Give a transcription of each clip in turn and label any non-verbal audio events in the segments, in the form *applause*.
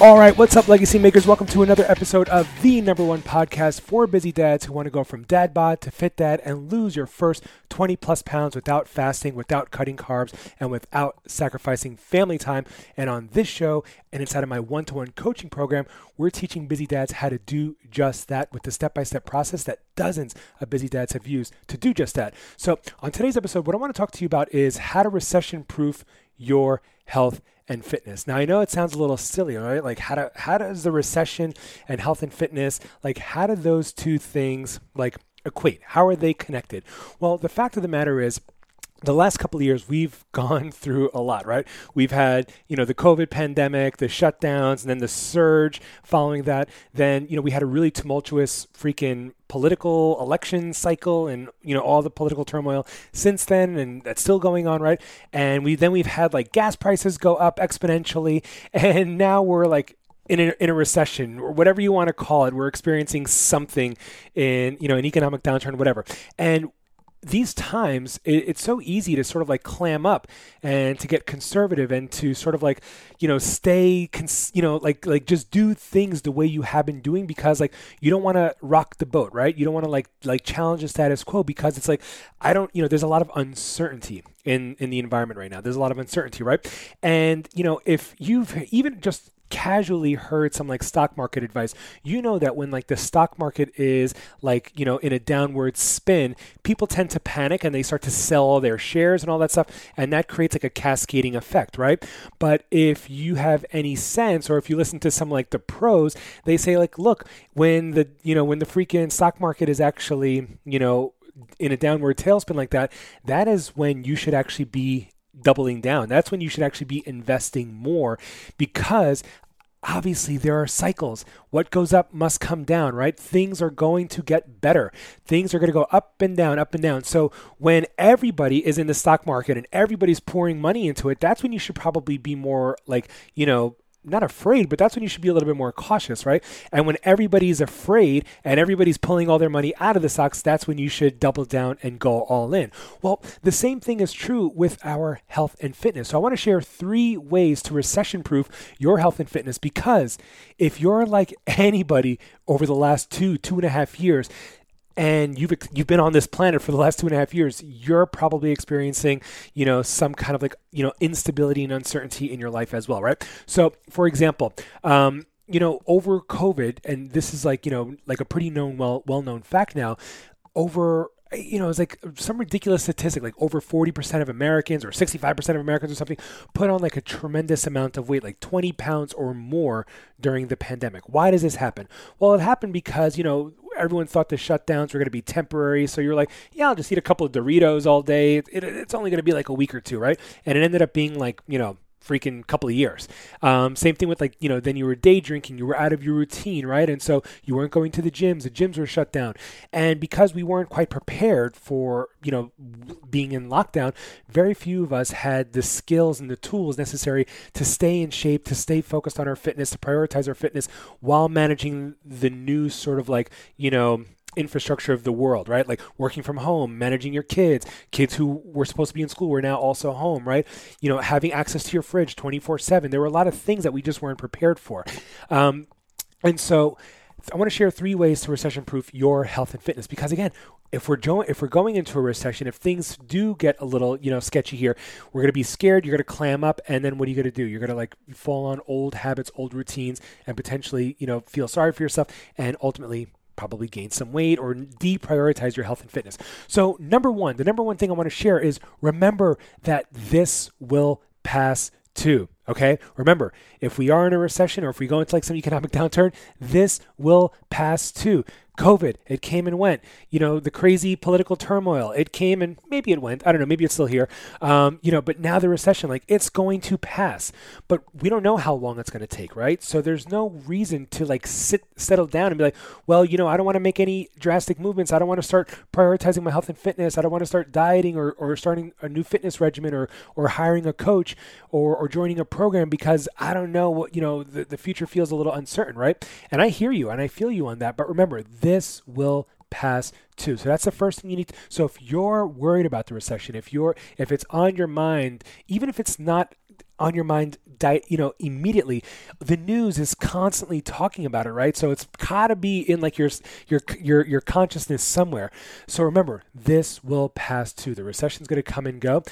All right, what's up, legacy makers? Welcome to another episode of the number one podcast for busy dads who want to go from dad bod to fit dad and lose your first 20 plus pounds without fasting, without cutting carbs, and without sacrificing family time. And on this show, and inside of my one to one coaching program, we're teaching busy dads how to do just that with the step by step process that dozens of busy dads have used to do just that. So, on today's episode, what I want to talk to you about is how to recession proof your health and fitness. Now I know it sounds a little silly, right? Like how do, how does the recession and health and fitness like how do those two things like equate? How are they connected? Well, the fact of the matter is the last couple of years we've *laughs* gone through a lot right? We've had you know the covid pandemic the shutdowns and then the surge following that. Then you know we had a really tumultuous freaking political election cycle and you know all the political turmoil since then and that's still going on right? And we then we've had like gas prices go up exponentially *laughs* and now we're like in a, in a recession or whatever you want to call it. We're experiencing something in you know an economic downturn whatever. And these times it, it's so easy to sort of like clam up and to get conservative and to sort of like you know stay cons- you know like like just do things the way you have been doing because like you don't want to rock the boat right? You don't want to like like challenge the status quo because it's like i don't you know there's a lot of uncertainty in in the environment right now. There's a lot of uncertainty right? And you know if you've even just casually heard some like stock market advice, you know that when like the stock market is like, you know, in a downward spin, people tend to panic and they start to sell all their shares and all that stuff. And that creates like a cascading effect, right? But if you have any sense or if you listen to some like the pros, they say like, look, when the, you know, when the freaking stock market is actually, you know, in a downward tailspin like that, that is when you should actually be doubling down. That's when you should actually be investing more because obviously there are cycles. What goes up must come down, right? Things are going to get better. Things are going to go up and down, up and down. So when everybody is in the stock market and everybody's pouring money into it, that's when you should probably be more like, you know, not afraid, but that's when you should be a little bit more cautious, right? And when everybody's afraid and everybody's pulling all their money out of the stocks, that's when you should double down and go all in. Well, the same thing is true with our health and fitness. So I want to share three ways to recession proof your health and fitness because if you're like *laughs* anybody over the last two, two and a half years, and you've you've been on this planet for the last two and a half years, you're probably experiencing, you know, some kind of like you know instability and uncertainty in your life as well, right? So, for example, um, you know, over COVID, and this is like you know like a pretty known well well known fact now, over you know, it's like some ridiculous statistic, like over 40% of Americans or 65% of Americans or something put on like a tremendous amount of weight, like 20 pounds or more during the pandemic. Why does this happen? Well, it happened because, you know, everyone thought the shutdowns were going to be temporary. So you're like, yeah, I'll just eat a couple of Doritos all day. It, it, it's only going to be like a week or two, right? And it ended up being like, you know, freaking couple of years. Um, same thing with like, you know, then you were day drinking, you were out of your routine, right? And so you weren't going to the gyms, the gyms were shut down. And because we weren't quite prepared for, you know, being in lockdown, very few of us had the skills and the tools necessary to stay in shape, to stay focused on our fitness, to prioritize our fitness while managing the new sort of like, you know, infrastructure of the world, right? Like working from home, managing your kids, kids who were supposed to be in school were now also home, right? You know, having access to your fridge 24 7. There were a lot of things that we just weren't prepared for. Um, and so I want to share three ways to recession proof your health and fitness because again, if we're jo- if we're going into a recession, if things do get a little you know sketchy here, we're gonna be scared. You're gonna clam up, and then what are you gonna do? You're gonna like fall on old habits, old routines, and potentially you know feel sorry for yourself, and ultimately probably gain some weight or deprioritize your health and fitness. So, number one, the number one thing I want to share is remember that this will pass too. Okay. Remember, if we are in a recession or if we go into like some economic downturn, this will pass too. COVID, it came and went. You know, the crazy political turmoil, it came and maybe it went. I don't know, maybe it's still here. Um, you know, but now the recession, like it's going to pass, but we don't know how long it's going to take, right? So there's no reason to like sit, settle down and be like, well, you know, I don't want to make any drastic movements. I don't want to start prioritizing my health and fitness. I don't want to start dieting or, or starting a new fitness regimen or, or hiring a coach or, or joining a program because I don't know what, you know, the, the future feels a little uncertain, right? And I hear you and I feel you on that. But remember, this will pass too. So that's the first thing you need. To, so if you're worried about the recession, if you're if it's on your mind, even if it's not on your mind you know immediately. The news is constantly talking about it right? So it's got to be in like your your your your consciousness somewhere. So remember this will pass too. The recession's going to come and go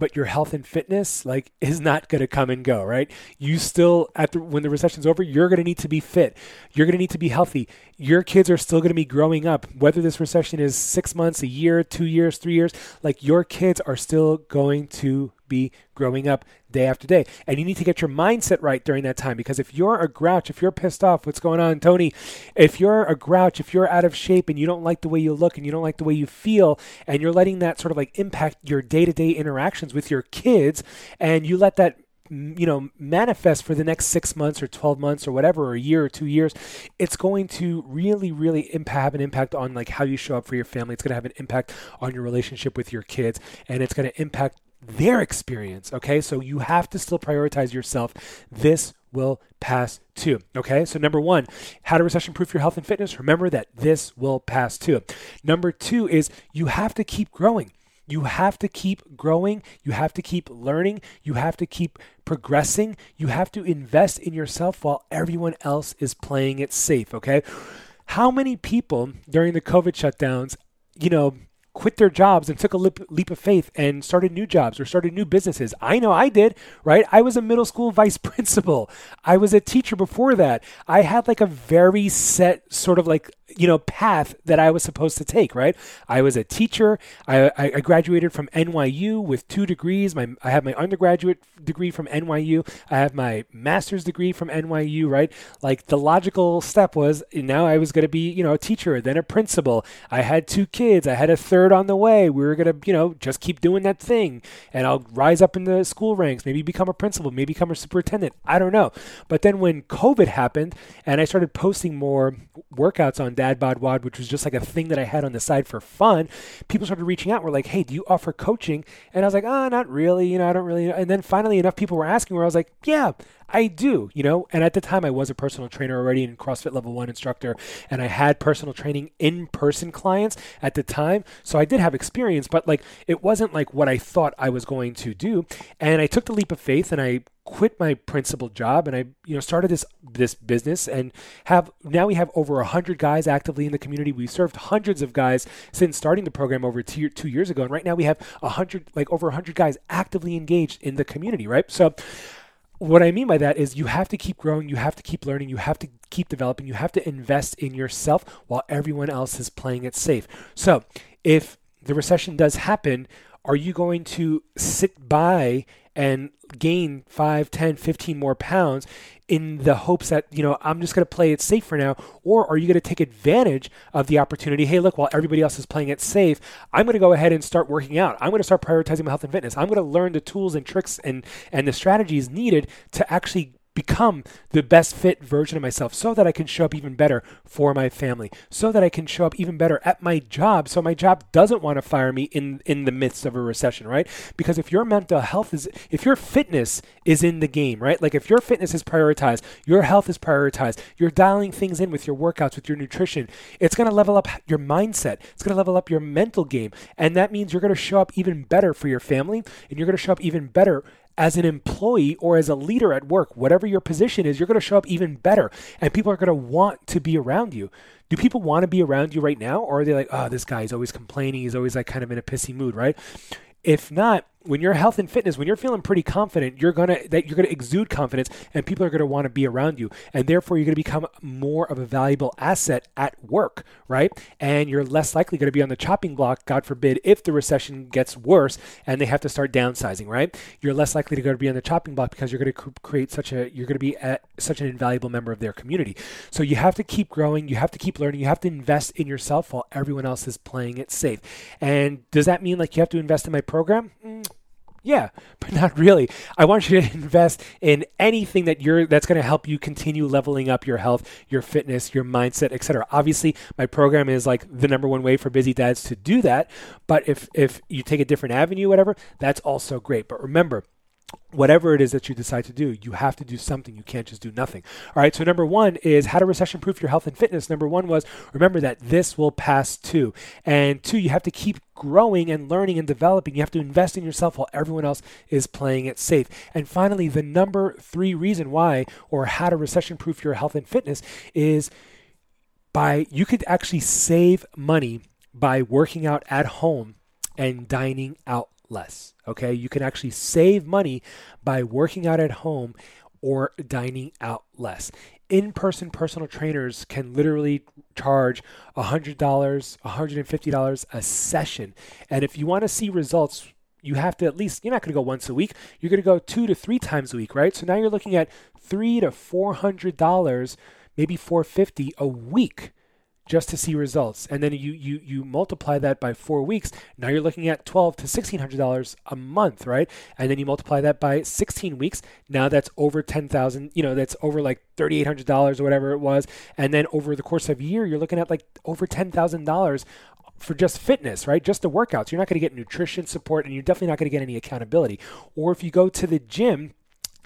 but your health and fitness like *laughs* is not going to come and go right? You still at the when the recession's over you're going to need to be fit. You're going to need to be healthy. Your kids are still going to be growing up. Whether this recession is 6 months a year 2 years 3 years like your kids are still going to be growing up day after day. And you need to get your mindset right during that time because if you're a grouch, if you're pissed off, what's going on, Tony? If you're a grouch, if you're out of shape and you don't like the way you look and you don't like the way you feel, and you're letting that sort of like impact your day to day interactions with your kids, and you let that you know manifest for the next six months or 12 months or whatever or a year or two years it's going to really really impact, have an impact on like how you show up for your family it's going to have an impact on your relationship with your kids and it's going to impact their experience. Okay, so you have to still prioritize yourself. This will pass too. Okay, so number one, how to recession proof your health and fitness. Remember that this will pass too. Number two is you have to keep growing. You have to keep growing. You have to keep learning. You have to keep progressing. You have to invest in yourself while everyone else is playing it safe. Okay. How many people during the COVID shutdowns, you know, quit their jobs and took a leap, leap of faith and started new jobs or started new businesses. I know I did, right? I was a middle school *laughs* vice principal. I was a teacher before that. I had like a very set sort of like you know path that I was supposed to take. Right? I was a teacher. I, I graduated from NYU with two degrees. My I have my undergraduate degree from NYU. I have my master's degree from NYU. Right? Like the logical step was now I was going to be you know a teacher, then a principal. I had two kids. I had a third on the way. We were going to you know just keep doing that thing, and I'll rise up in the school ranks. Maybe become a principal. Maybe become a superintendent. I don't know. But then when COVID happened and I started posting more workouts on Dad Bod Wad, which was just like a thing that I had on the side for fun, people started reaching out. We're like, hey, do you offer coaching? And I was like, oh, not really. You know, I don't really. And then finally, enough people were asking where I was like, yeah, I do, you know. And at the time, I was a personal trainer already and CrossFit level one instructor, and I had personal training in person clients at the time. So I did have experience, but like it wasn't like what I thought I was going to do. And I took the leap of faith and I quit my principal job and I you know started this this business and have now we have over 100 guys actively in the community we served hundreds of guys since starting the program over two, two years ago and right now we have 100 like over 100 guys actively engaged in the community right so what I mean by that is you have to keep growing, you have to keep learning, you have to keep developing, you have to invest in yourself while everyone else is playing it safe. So, if the recession does happen, are you going to sit by and gain 5, 10, 15 more pounds in the hopes that, you know, I'm just going to play it safe for now? Or are you going to take advantage of the opportunity? Hey, look, while everybody else is playing it safe, I'm going to go ahead and start working out. I'm going to start prioritizing my health and fitness. I'm going to learn the tools and tricks and, and the strategies needed to actually become the best fit version of myself so that I can show up even better for my family, so that I can show up even better at my job so my job doesn't want to fire me in in the midst of a recession, right? Because if your mental health is if your fitness is in the game, right? Like if your fitness is prioritized, your health is prioritized, you're dialing things in with your workouts, with your nutrition, it's going to level up your mindset. It's going to level up your mental game, and that means you're going to show up even better for your family and you're going to show up even better as an employee or as a leader at work, whatever your position is, you're going to show up even better and people are going to want to be around you. Do people want to be around you right now? Or are they like, oh, this guy is always complaining. He's always like kind of in a pissy mood, right? If not, when you're health and fitness, when you're feeling pretty confident, you're gonna that you're gonna exude confidence, and people are gonna want to be around you, and therefore you're gonna become more of a valuable asset at work, right? And you're less likely gonna be on the chopping block, God forbid, if the recession gets worse and they have to start downsizing, right? You're less likely to go to be on the chopping block because you're gonna create such a you're gonna be at such an invaluable member of their community. So you have to keep growing, you have to keep learning, you have to invest in yourself while everyone else is playing it safe. And does that mean like you have to invest in my program? Mm, yeah, *laughs* but not really. I want you to *laughs* invest in anything that you're that's going to help you continue leveling up your health, your fitness, your mindset, etc. Obviously, my program is like the number one way for busy dads to do that, but if if you take a different avenue whatever, that's also great. But remember, whatever it is that you decide to do, you have to do something. You can't just do nothing. All right. So, number one is how to recession proof your health and fitness. Number one was remember that this will pass too. And two, you have to keep growing and learning and developing. You have to invest in yourself while everyone else is playing it safe. And finally, the number three reason why or how to recession proof your health and fitness is by you could actually save money by working out at home and dining out less. Okay, you can actually save money by working out at home or dining out less. In person personal trainers can literally charge $100, $150 a session. And if you want to see results, you have to at least, you're not going to go once a week, you're going to go two to three times a week, right? So now you're looking at three to $400, maybe 450 a week just to see results. And then you you you multiply that by four weeks. Now you're looking at twelve to sixteen hundred dollars a month, right? And then you multiply that by sixteen weeks. Now that's over ten thousand. You know, that's over like thirty eight hundred dollars or whatever it was. And then over the course of a year, you're looking at like over ten thousand dollars for just fitness, right? Just the workouts. You're not going to get nutrition support and you're definitely not going to get any accountability. Or if you go to the gym,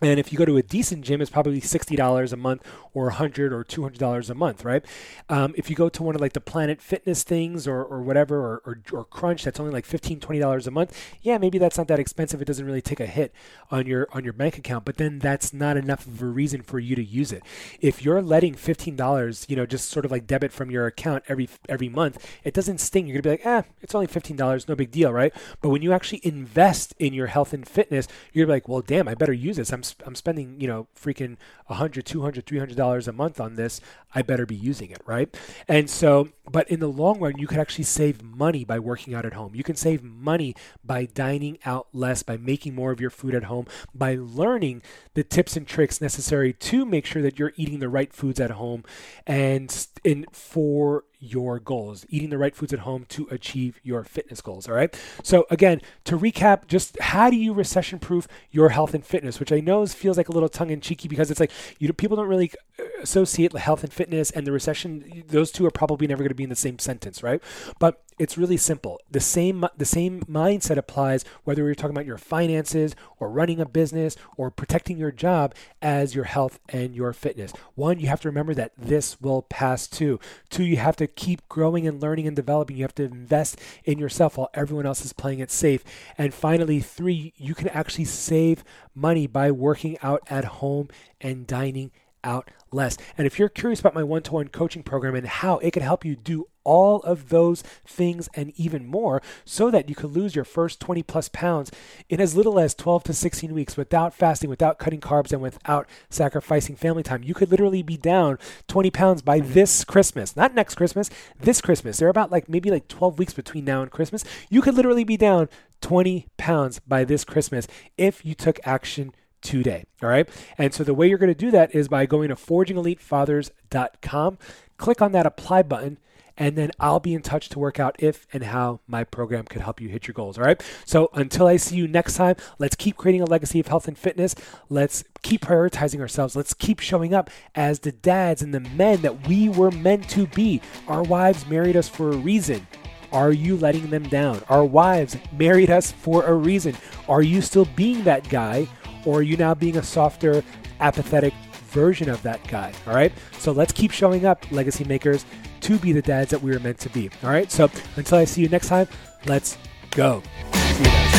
and if you go to a decent gym, it's probably sixty dollars a month, or a hundred or two hundred dollars a month, right? Um, if you go to one of like the Planet Fitness things or, or whatever, or, or, or Crunch, that's only like 15 dollars a month. Yeah, maybe that's not that expensive. It doesn't really take a hit on your on your bank account, but then that's not enough of a reason for you to use it. If you're letting fifteen dollars, you know, just sort of like debit from your account every every month, it doesn't sting. You're gonna be like, eh, it's only fifteen dollars, no big deal, right? But when you actually invest in your health and fitness, you're like, well, damn, I better use this. I'm I'm spending, you know, freaking 100, 200, 300 dollars a month on this. I better be using it, right? And so, but in the long run, you could actually save money by working out at home. You can save money by dining out less, by making more of your food at home, by learning the tips and tricks necessary to make sure that you're eating the right foods at home and in for your goals, eating the right foods at home to achieve your fitness goals. All right. So, again, to recap, just how do you recession proof your health and fitness, which I know feels like a little tongue in cheeky because it's like you people don't really uh, associate health and fitness and the recession. Those two are probably never going to be in the same sentence, right? But it's really simple. The same the same mindset applies whether you're talking about your finances or running a business or protecting your job as your health and your fitness. One, you have to remember that this will pass too. Two, you have to keep growing and learning and developing. You have to invest in yourself while everyone else is playing it safe. And finally, three, you can actually save money by working out at home and dining out less. And if you're curious about my one to one coaching program and how it can help you do all of those things and even more so that you could lose your first 20 plus pounds in as little as 12 to 16 weeks without fasting, without cutting carbs, and without sacrificing family time. You could literally be down 20 pounds by mm-hmm. this Christmas, not next Christmas, this Christmas. They're about like maybe like 12 weeks between now and Christmas. You could literally be down 20 pounds by this Christmas if you took action today. All right. And so the way you're going to do that is by going to forgingelitefathers.com, click on that apply button, and then I'll be in touch to work out if and how my program could help you hit your goals. All right. So until I see you next time, let's keep creating a legacy of health and fitness. Let's keep prioritizing ourselves. Let's keep showing up as the dads and the men that we were meant to be. Our wives married us for a reason. Are you letting them down? Our wives married us for a reason. Are you still being that guy or are you now being a softer, apathetic version of that guy? All right. So let's keep showing up, legacy makers, to be the dads that we were meant to be. All right. So until I see you next time, let's go. See you guys.